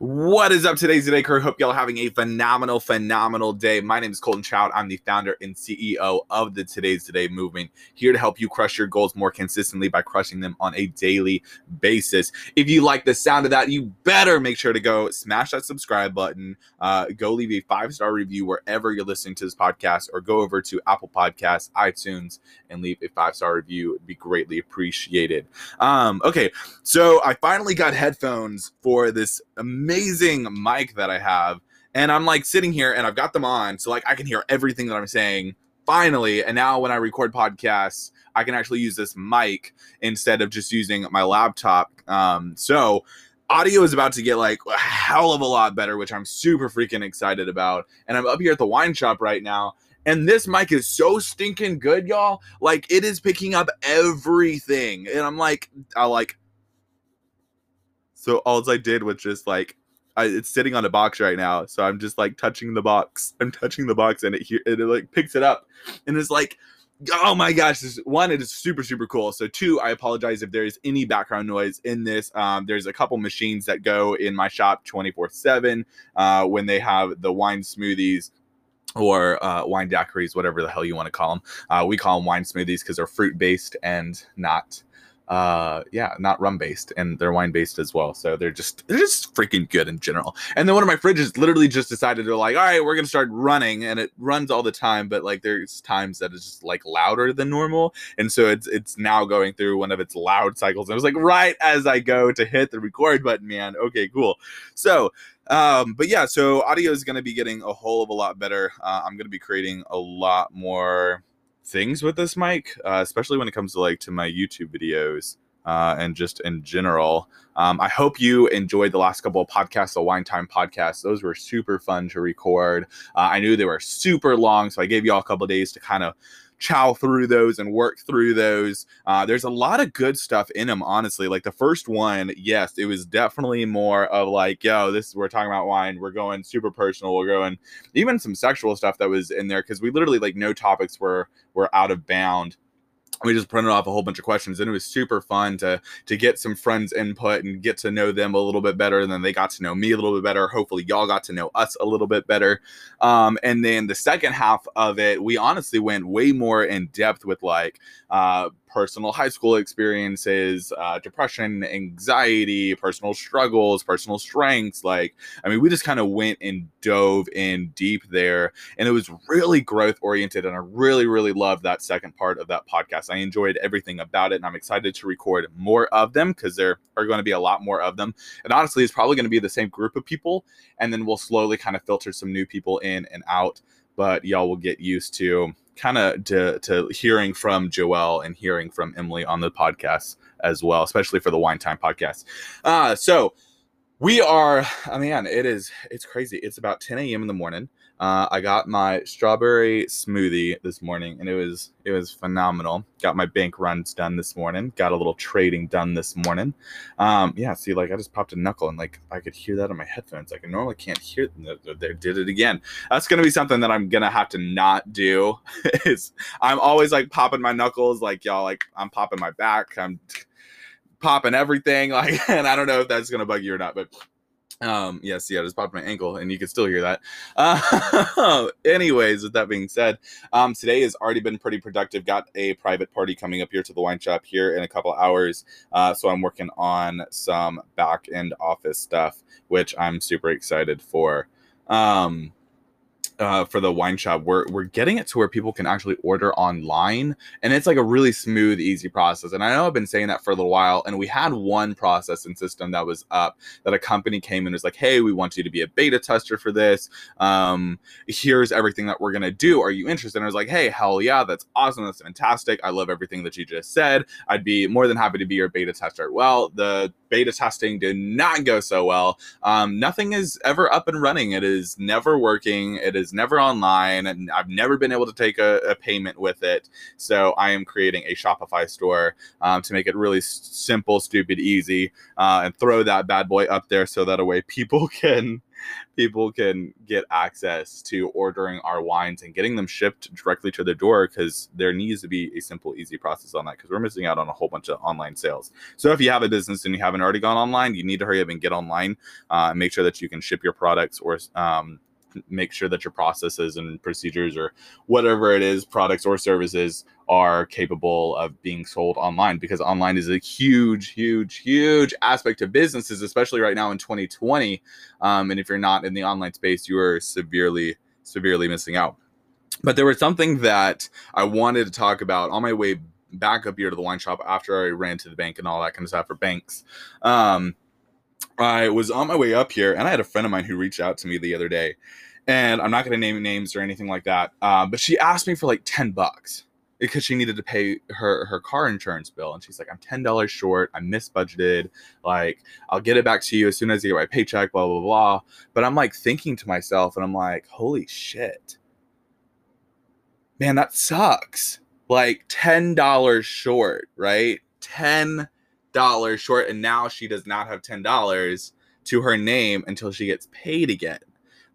What is up today's today crew? Hope y'all having a phenomenal, phenomenal day. My name is Colton Child. I'm the founder and CEO of the Today's Today movement, here to help you crush your goals more consistently by crushing them on a daily basis. If you like the sound of that, you better make sure to go smash that subscribe button, uh, go leave a five star review wherever you're listening to this podcast, or go over to Apple Podcasts, iTunes, and leave a five star review. It'd be greatly appreciated. Um, okay, so I finally got headphones for this amazing mic that I have. And I'm like sitting here and I've got them on. So like I can hear everything that I'm saying finally. And now when I record podcasts, I can actually use this mic instead of just using my laptop. Um, so audio is about to get like a hell of a lot better, which I'm super freaking excited about. And I'm up here at the wine shop right now. And this mic is so stinking good, y'all. Like it is picking up everything. And I'm like, I like so all I did was just like I, it's sitting on a box right now. So I'm just like touching the box. I'm touching the box and it here it, like picks it up and it's like oh my gosh this one it is super super cool so two i apologize if there's any background noise in this um, there's a couple machines that go in my shop 24 7 uh, when they have the wine smoothies or uh, wine daiquiris whatever the hell you want to call them uh, we call them wine smoothies because they're fruit based and not uh yeah not rum based and they're wine based as well so they're just they're just freaking good in general. And then one of my fridges literally just decided to like all right we're gonna start running and it runs all the time but like there's times that it's just like louder than normal and so it's it's now going through one of its loud cycles. And it was like right as i go to hit the record button man. Okay cool. So um but yeah so audio is going to be getting a whole of a lot better. Uh, i'm going to be creating a lot more things with this mic, uh, especially when it comes to like to my YouTube videos uh, and just in general. Um, I hope you enjoyed the last couple of podcasts, the Wine Time podcast. Those were super fun to record. Uh, I knew they were super long, so I gave you all a couple days to kind of chow through those and work through those. Uh, there's a lot of good stuff in them, honestly. Like the first one, yes, it was definitely more of like, yo, this we're talking about wine. We're going super personal. We're going even some sexual stuff that was in there because we literally like no topics were were out of bound we just printed off a whole bunch of questions and it was super fun to to get some friends input and get to know them a little bit better and then they got to know me a little bit better. Hopefully y'all got to know us a little bit better. Um, and then the second half of it we honestly went way more in depth with like uh, personal high school experiences, uh, depression, anxiety, personal struggles, personal strengths. Like, I mean, we just kind of went and dove in deep there, and it was really growth oriented. And I really, really loved that second part of that podcast. I enjoyed everything about it, and I'm excited to record more of them because there are going to be a lot more of them. And honestly, it's probably going to be the same group of people, and then we'll slowly kind of filter some new people in and out. But y'all will get used to kind of to to hearing from Joelle and hearing from Emily on the podcast as well, especially for the Wine Time podcast. Uh, so we are, I mean, it is, it's crazy. It's about 10 a.m. in the morning. Uh, I got my strawberry smoothie this morning, and it was it was phenomenal. Got my bank runs done this morning. Got a little trading done this morning. Um, yeah, see, like I just popped a knuckle, and like I could hear that on my headphones. Like I normally can't hear. They did it again. That's gonna be something that I'm gonna have to not do. is I'm always like popping my knuckles, like y'all, like I'm popping my back. I'm popping everything, like, and I don't know if that's gonna bug you or not, but um, yes, yeah, I just popped my ankle, and you can still hear that. Uh, anyways, with that being said, um, today has already been pretty productive. Got a private party coming up here to the wine shop here in a couple hours, uh, so I'm working on some back end office stuff, which I'm super excited for. Um, uh, for the wine shop, we're we're getting it to where people can actually order online, and it's like a really smooth, easy process. And I know I've been saying that for a little while, and we had one process and system that was up that a company came and was like, "Hey, we want you to be a beta tester for this. Um, here's everything that we're gonna do. Are you interested?" And I was like, "Hey, hell yeah, that's awesome. That's fantastic. I love everything that you just said. I'd be more than happy to be your beta tester." Well, the beta testing did not go so well. Um, nothing is ever up and running. It is never working. It is never online. And I've never been able to take a, a payment with it. So I am creating a Shopify store um, to make it really simple, stupid, easy, uh, and throw that bad boy up there so that a way people can people can get access to ordering our wines and getting them shipped directly to their door because there needs to be a simple, easy process on that because we're missing out on a whole bunch of online sales. So if you have a business and you haven't already gone online, you need to hurry up and get online uh, and make sure that you can ship your products or um, make sure that your processes and procedures or whatever it is products or services are capable of being sold online because online is a huge huge huge aspect of businesses especially right now in 2020 um, and if you're not in the online space you are severely severely missing out but there was something that i wanted to talk about on my way back up here to the wine shop after i ran to the bank and all that kind of stuff for banks um, I was on my way up here, and I had a friend of mine who reached out to me the other day, and I'm not going to name names or anything like that. Uh, but she asked me for like ten bucks because she needed to pay her her car insurance bill, and she's like, "I'm ten dollars short. I'm misbudgeted. Like, I'll get it back to you as soon as I get my paycheck." Blah blah blah. But I'm like thinking to myself, and I'm like, "Holy shit, man, that sucks." Like ten dollars short, right? Ten dollars short, and now she does not have ten dollars to her name until she gets paid again.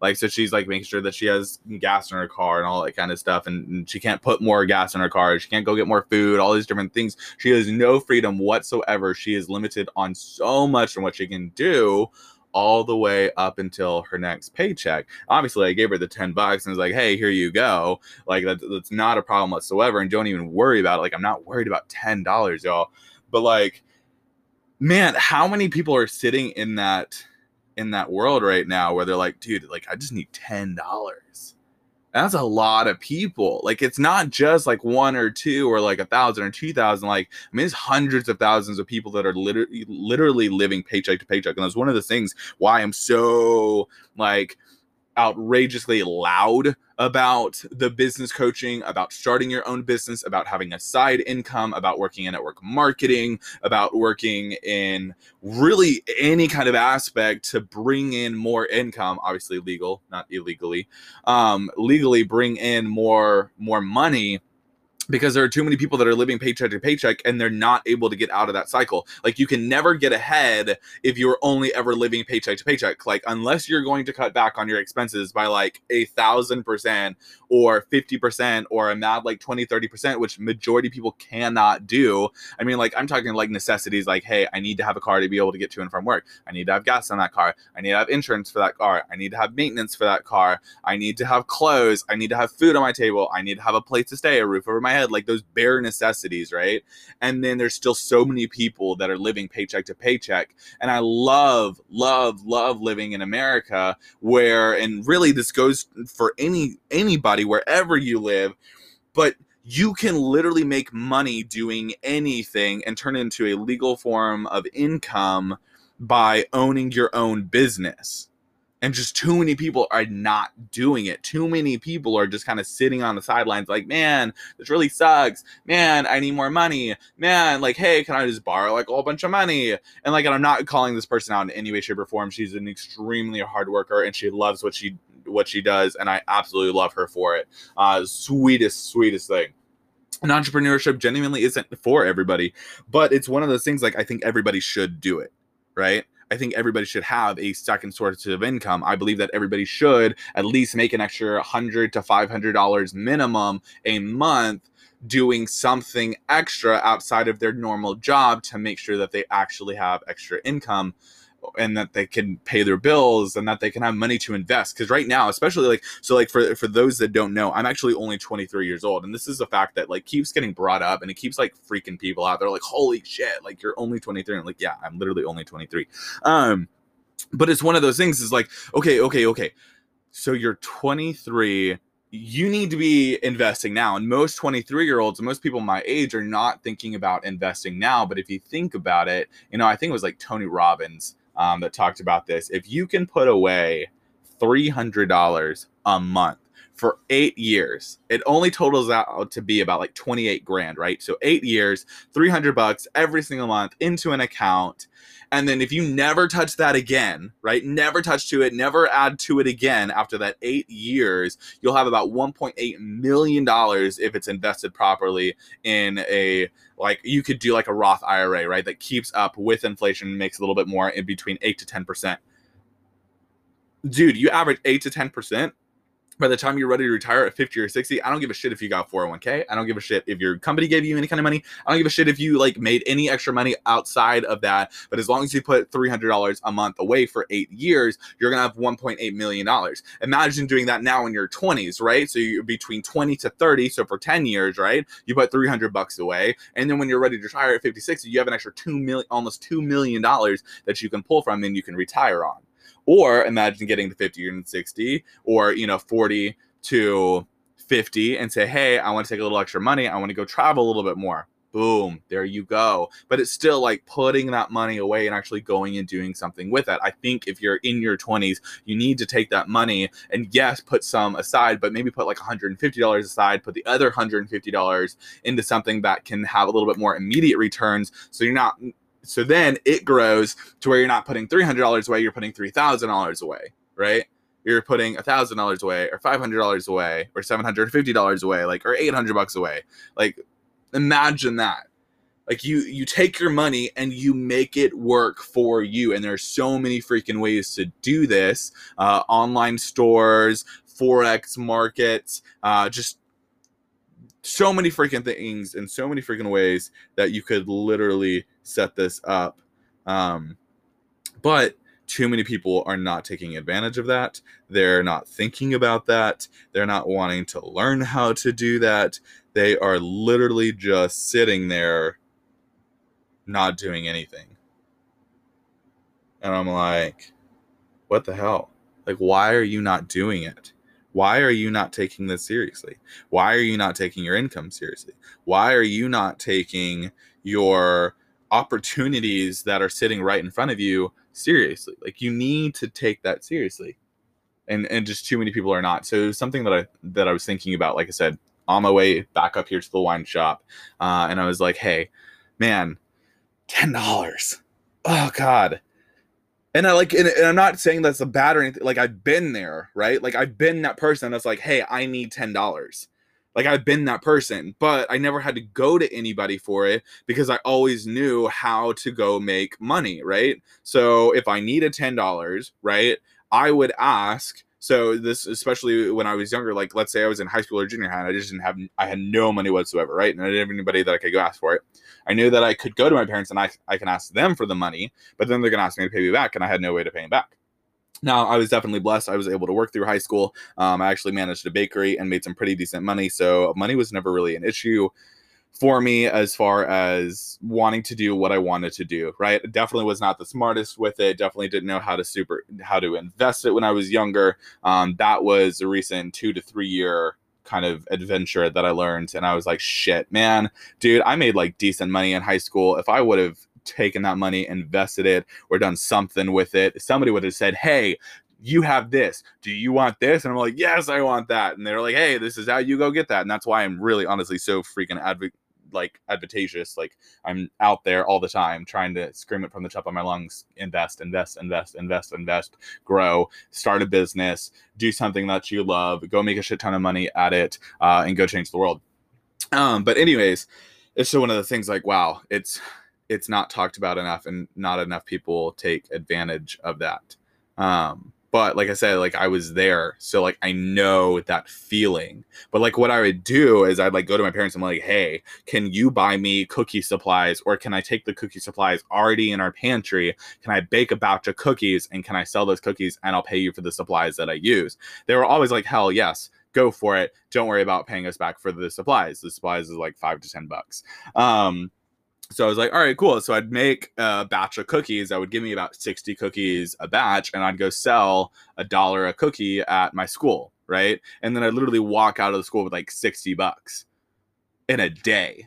Like, so she's like making sure that she has gas in her car and all that kind of stuff. And, and, she can't put more gas in her car. She can't go get more food, all these different things. She has no freedom whatsoever. She is limited on so much and what she can do all the way up until her next paycheck. Obviously, I gave her the 10 bucks and was like, hey, here you go. Like, that, that's not a problem whatsoever. And don't even worry about it. Like, I'm not worried about $10, y'all. But, like, man, how many people are sitting in that in that world right now where they're like, dude, like I just need ten dollars. That's a lot of people. Like it's not just like one or two or like a thousand or two thousand. Like I mean, it's hundreds of thousands of people that are literally literally living paycheck to paycheck. And that's one of the things why I'm so like outrageously loud about the business coaching, about starting your own business, about having a side income, about working in network marketing, about working in really any kind of aspect to bring in more income, obviously legal, not illegally. Um, legally bring in more more money because there are too many people that are living paycheck to paycheck and they're not able to get out of that cycle. Like you can never get ahead if you're only ever living paycheck to paycheck. Like unless you're going to cut back on your expenses by like a thousand percent or 50% or a mad like 20, 30%, which majority people cannot do. I mean, like I'm talking like necessities like, hey, I need to have a car to be able to get to and from work. I need to have gas on that car. I need to have insurance for that car. I need to have maintenance for that car. I need to have clothes. I need to have food on my table. I need to have a place to stay, a roof over my head, like those bare necessities, right? And then there's still so many people that are living paycheck to paycheck. And I love, love, love living in America where, and really this goes for any anybody wherever you live, but you can literally make money doing anything and turn it into a legal form of income by owning your own business and just too many people are not doing it. Too many people are just kind of sitting on the sidelines, like, man, this really sucks. Man, I need more money. Man, like, hey, can I just borrow like a whole bunch of money? And like, and I'm not calling this person out in any way, shape, or form. She's an extremely hard worker and she loves what she what she does, and I absolutely love her for it. Uh, sweetest, sweetest thing and entrepreneurship genuinely isn't for everybody but it's one of those things like i think everybody should do it right I think everybody should have a second source of income. I believe that everybody should at least make an extra hundred to five hundred dollars minimum a month doing something extra outside of their normal job to make sure that they actually have extra income and that they can pay their bills and that they can have money to invest because right now especially like so like for for those that don't know i'm actually only 23 years old and this is a fact that like keeps getting brought up and it keeps like freaking people out they're like holy shit like you're only 23 and I'm like yeah i'm literally only 23 um but it's one of those things is like okay okay okay so you're 23 you need to be investing now. And most 23 year olds, most people my age are not thinking about investing now. But if you think about it, you know, I think it was like Tony Robbins um, that talked about this. If you can put away $300 a month for eight years, it only totals out to be about like 28 grand, right? So eight years, 300 bucks every single month into an account. And then if you never touch that again, right? Never touch to it, never add to it again after that eight years, you'll have about $1.8 million if it's invested properly in a like you could do like a Roth IRA, right? That keeps up with inflation, makes a little bit more in between eight to ten percent. dude, you average eight to ten percent by the time you're ready to retire at 50 or 60 i don't give a shit if you got 401k i don't give a shit if your company gave you any kind of money. I don't give a shit if you like made any extra money outside of that. But as long as you put $300 a month away for eight years you're gonna have 1.8 million dollars. Imagine doing that now in your 20s right? So you're between 20 to 30 so for 10 years right? You put 300 bucks away. And then when you're ready to retire at 56 you have an extra 2 million almost 2 million dollars that you can pull from and you can retire on or imagine getting to 50 and 60 or, you know, 40 to 50 and say, hey, I want to take a little extra money. I want to go travel a little bit more. Boom, there you go. But it's still like putting that money away and actually going and doing something with it. I think if you're in your 20s, you need to take that money and yes, put some aside, but maybe put like $150 aside, put the other $150 into something that can have a little bit more immediate returns. So you're not so then it grows to where you're not putting $300 away, you're putting $3,000 away, right? You're putting $1,000 away or $500 away or $750 away, like, or 800 bucks away. Like, imagine that. Like you, you take your money and you make it work for you. And there's so many freaking ways to do this. Uh, online stores, Forex markets, uh, just so many freaking things in so many freaking ways that you could literally set this up. Um, but too many people are not taking advantage of that. They're not thinking about that. They're not wanting to learn how to do that. They are literally just sitting there not doing anything. And I'm like, what the hell? Like, why are you not doing it? Why are you not taking this seriously? Why are you not taking your income seriously? Why are you not taking your opportunities that are sitting right in front of you seriously? Like you need to take that seriously. And and just too many people are not. So something that I that I was thinking about, like I said, on my way back up here to the wine shop, uh, and I was like, hey, man, ten dollars. Oh God and I like, and, and, I'm not saying that's a bad or anything. Like I've been there, right? Like I've been that person that's like, hey, I need ten dollars. Like I've been that person, but I never had to go to anybody for it because I always knew how to go make money, right? So if I needed ten dollars, right, I would ask so this, especially when I was younger, like let's say I was in high school or junior high, and I just didn't have, I had no money whatsoever, right? And I didn't have anybody that I could go ask for it. I knew that I could go to my parents and I, I can ask them for the money, but then they're gonna ask me to pay me back, and I had no way to pay them back. Now, I was definitely blessed. I was able to work through high school. Um, I actually managed a bakery and made some pretty decent money. So money was never really an issue for me as far as wanting to do what I wanted to do, right? Definitely was not the smartest with it. Definitely didn't know how to super how to invest it when I was younger. Um, that was a recent two to three year kind of adventure that I learned, and I was like, shit, man, dude, I made like decent money in high school. If I would have taken that money, invested it, or done something with it, somebody would have said, hey, you have this. Do you want this? And I'm like, yes, I want that. And they're like, hey, this is how you go get that. And that's why I'm really honestly so freaking advocate like advantageous. Like I'm out there all the time trying to scream it from the top of my lungs. Invest, invest, invest, invest, invest, grow, start a business, do something that you love, go make a shit ton of money at it, uh, and go change the world. Um, but anyways, it's still one of the things like, wow, it's it's not talked about enough and not enough people take advantage of that. Um, but like I said, like I was there, so like I know that feeling. But like what I would do is I'd like go to my parents and I'm like, hey, can you buy me cookie supplies, or can I take the cookie supplies already in our pantry? Can I bake a batch of cookies and can I sell those cookies and I'll pay you for the supplies that I use? They were always like, hell yes go for it. Don't worry about paying us back for the supplies. The supplies is like five to ten bucks. Um, so I was like, all right, cool. So I'd make a batch of cookies that would give me about 60 cookies a batch, and I'd go sell a dollar a cookie at my school, right? And then I'd literally walk out of the school with like 60 bucks in a day.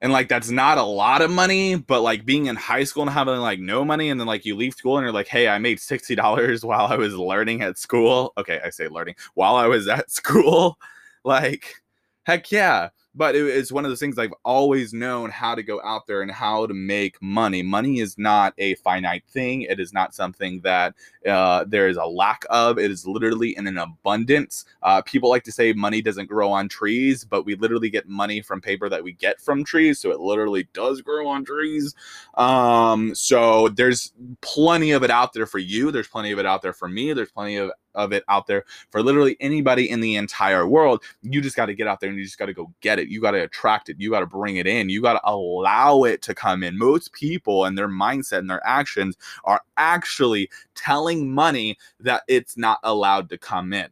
And like that's not a lot of money, but like being in high school and having like no money, and then like you leave school and you're like, hey, I made sixty dollars while I was learning at school. Okay, I say learning while I was at school. Like, heck yeah but it is one of those things I've always known how to go out there and how to make money. Money is not a finite thing. It is not something that uh, there is a lack of. It is literally in an abundance. Uh, people like to say money doesn't grow on trees, but we literally get money from paper that we get from trees. So it literally does grow on trees. Um, so there's plenty of it out there for you. There's plenty of it out there for me. There's plenty of of it out there for literally anybody in the entire world. You just got to get out there and you just got to go get it. You got to attract it. You got to bring it in. You got to allow it to come in. Most people and their mindset and their actions are actually telling money that it's not allowed to come in.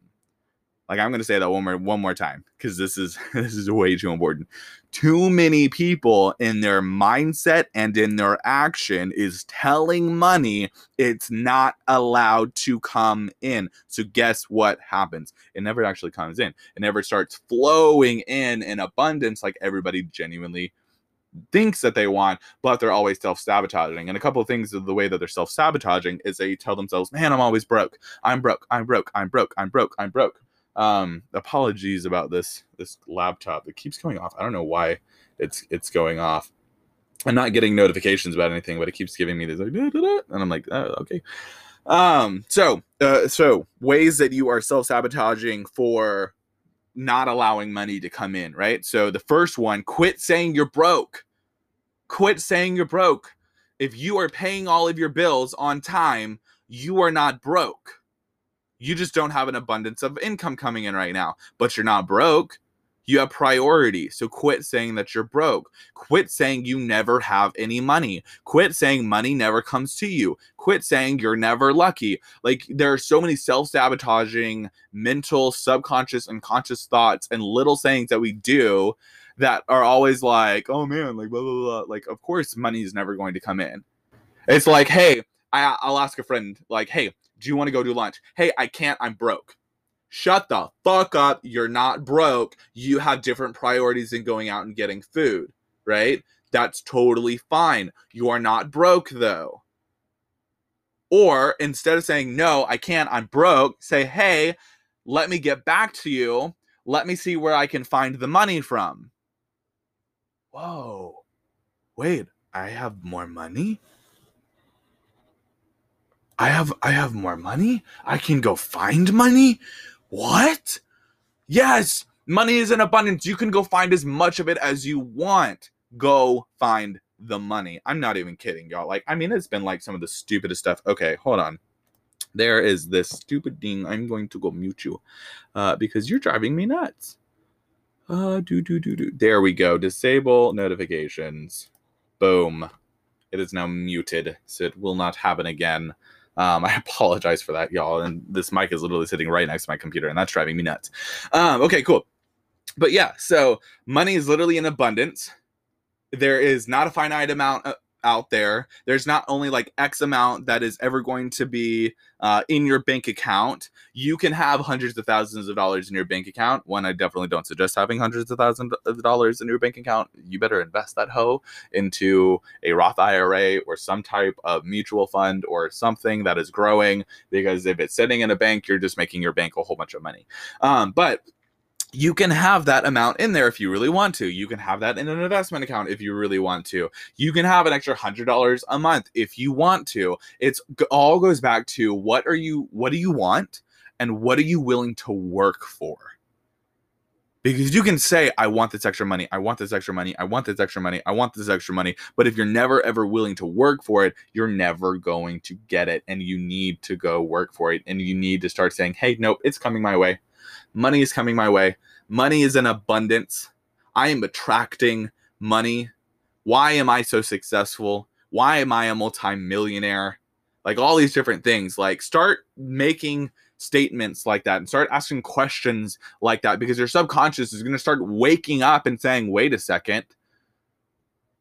Like I'm going to say that one more one more time because this is this is way too important too many people in their mindset and in their action is telling money it's not allowed to come in. So, guess what happens? It never actually comes in, it never starts flowing in in abundance like everybody genuinely thinks that they want, but they're always self sabotaging. And a couple of things of the way that they're self sabotaging is they tell themselves, man, I'm always broke. I'm broke. I'm broke. I'm broke. I'm broke. I'm broke. Um, apologies about this this laptop. It keeps going off. I don't know why it's it's going off. I'm not getting notifications about anything, but it keeps giving me this like, da, da, da, and I'm like, oh, okay. Um, so uh, so ways that you are self sabotaging for not allowing money to come in, right? So the first one, quit saying you're broke. Quit saying you're broke. If you are paying all of your bills on time, you are not broke you just don't have an abundance of income coming in right now, but you're not broke. You have priority. So quit saying that you're broke. Quit saying you never have any money. Quit saying money never comes to you. Quit saying you're never lucky. Like there are so many self sabotaging, mental, subconscious, and conscious thoughts and little sayings that we do that are always like, oh man, like blah, blah, blah. Like, of course, money is never going to come in. It's like, hey, I, I'll ask a friend, like, hey, do you want to go do lunch? Hey, I can't. I'm broke. Shut the fuck up. You're not broke. You have different priorities than going out and getting food, right? That's totally fine. You are not broke though. Or instead of saying, no, I can't, I'm broke, say, hey, let me get back to you. Let me see where I can find the money from. Whoa. Wait, I have more money? I have I have more money. I can go find money. What? Yes, money is in abundance. You can go find as much of it as you want. Go find the money. I'm not even kidding, y'all. Like, I mean, it's been like some of the stupidest stuff. Okay, hold on. There is this stupid thing. I'm going to go mute you uh, because you're driving me nuts. Uh, do do do do. There we go. Disable notifications. Boom. It is now muted, so it will not happen again. Um, I apologize for that, y'all. And this mic is literally sitting right next to my computer, and that's driving me nuts. Um, okay, cool. But yeah, so money is literally in abundance. There is not a finite amount uh, out there. There's not only like X amount that is ever going to be uh, in your bank account. You can have hundreds of thousands of dollars in your bank account. One, I definitely don't suggest having hundreds of thousands of dollars in your bank account. You better invest that hoe into a Roth IRA or some type of mutual fund or something that is growing. Because if it's sitting in a bank, you're just making your bank a whole bunch of money. Um, but you can have that amount in there if you really want to. You can have that in an investment account if you really want to. You can have an extra hundred dollars a month if you want to. It's all goes back to what are you what do you want and what are you willing to work for? Because you can say, I want this extra money, I want this extra money, I want this extra money, I want this extra money. But if you're never ever willing to work for it, you're never going to get it. And you need to go work for it. And you need to start saying, hey, nope, it's coming my way Money is coming my way. Money is in abundance. I am attracting money. Why am I so successful? Why am I a multimillionaire? Like all these different things. Like start making statements like that and start asking questions like that because your subconscious is going to start waking up and saying, wait a second,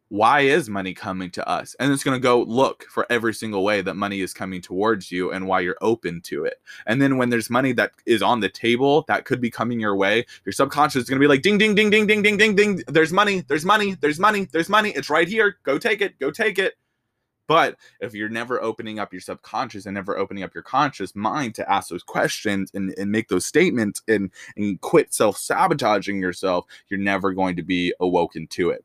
why is money coming to us? And it's going to go look for every single way that money is coming towards you and why you're open to it. And then when there's money that is on the table that could be coming your way, your subconscious is going to be like ding ding ding ding ding ding ding ding there's money, there's money, there's money, there's money. It's right here. Go take it. Go take it. But if you're never opening up your subconscious and never opening up your conscious mind to ask those questions and, and make those statements and, and quit self sabotaging yourself, you're never going to be awoken to it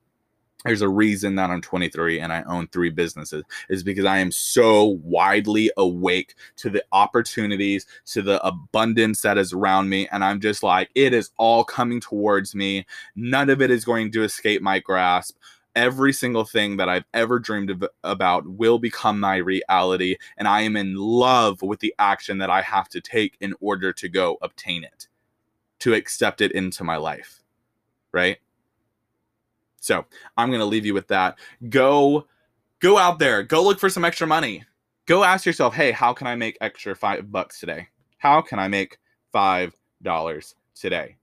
there's a reason that I'm 23 and I own three businesses is because I am so widely awake to the opportunities, to the abundance that is around me. And I'm just like, it is all coming towards me. None of it is going to escape my grasp. Every single thing that I've ever dreamed of, about will become my reality. And I am in love with the action that I have to take in order to go obtain it, to accept it into my life. Right. So I'm going to leave you with that. Go, go out there. Go look for some extra money. Go ask yourself, hey, how can I make extra five bucks today? How can I make five dollars today?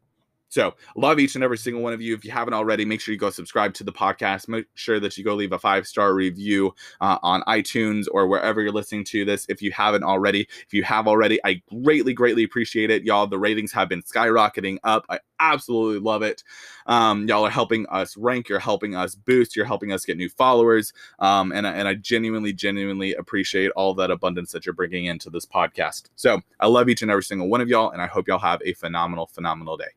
So, love each and every single one of you. If you haven't already, make sure you go subscribe to the podcast. Make sure that you go leave a five star review uh, on iTunes or wherever you're listening to this. If you haven't already, if you have already, I greatly, greatly appreciate it. Y'all, the ratings have been skyrocketing up. I absolutely love it. Um, y'all are helping us rank. You're helping us boost. You're helping us get new followers. Um, and, and I genuinely, genuinely appreciate all that abundance that you're bringing into this podcast. So, I love each and every single one of y'all, and I hope y'all have a phenomenal, phenomenal day.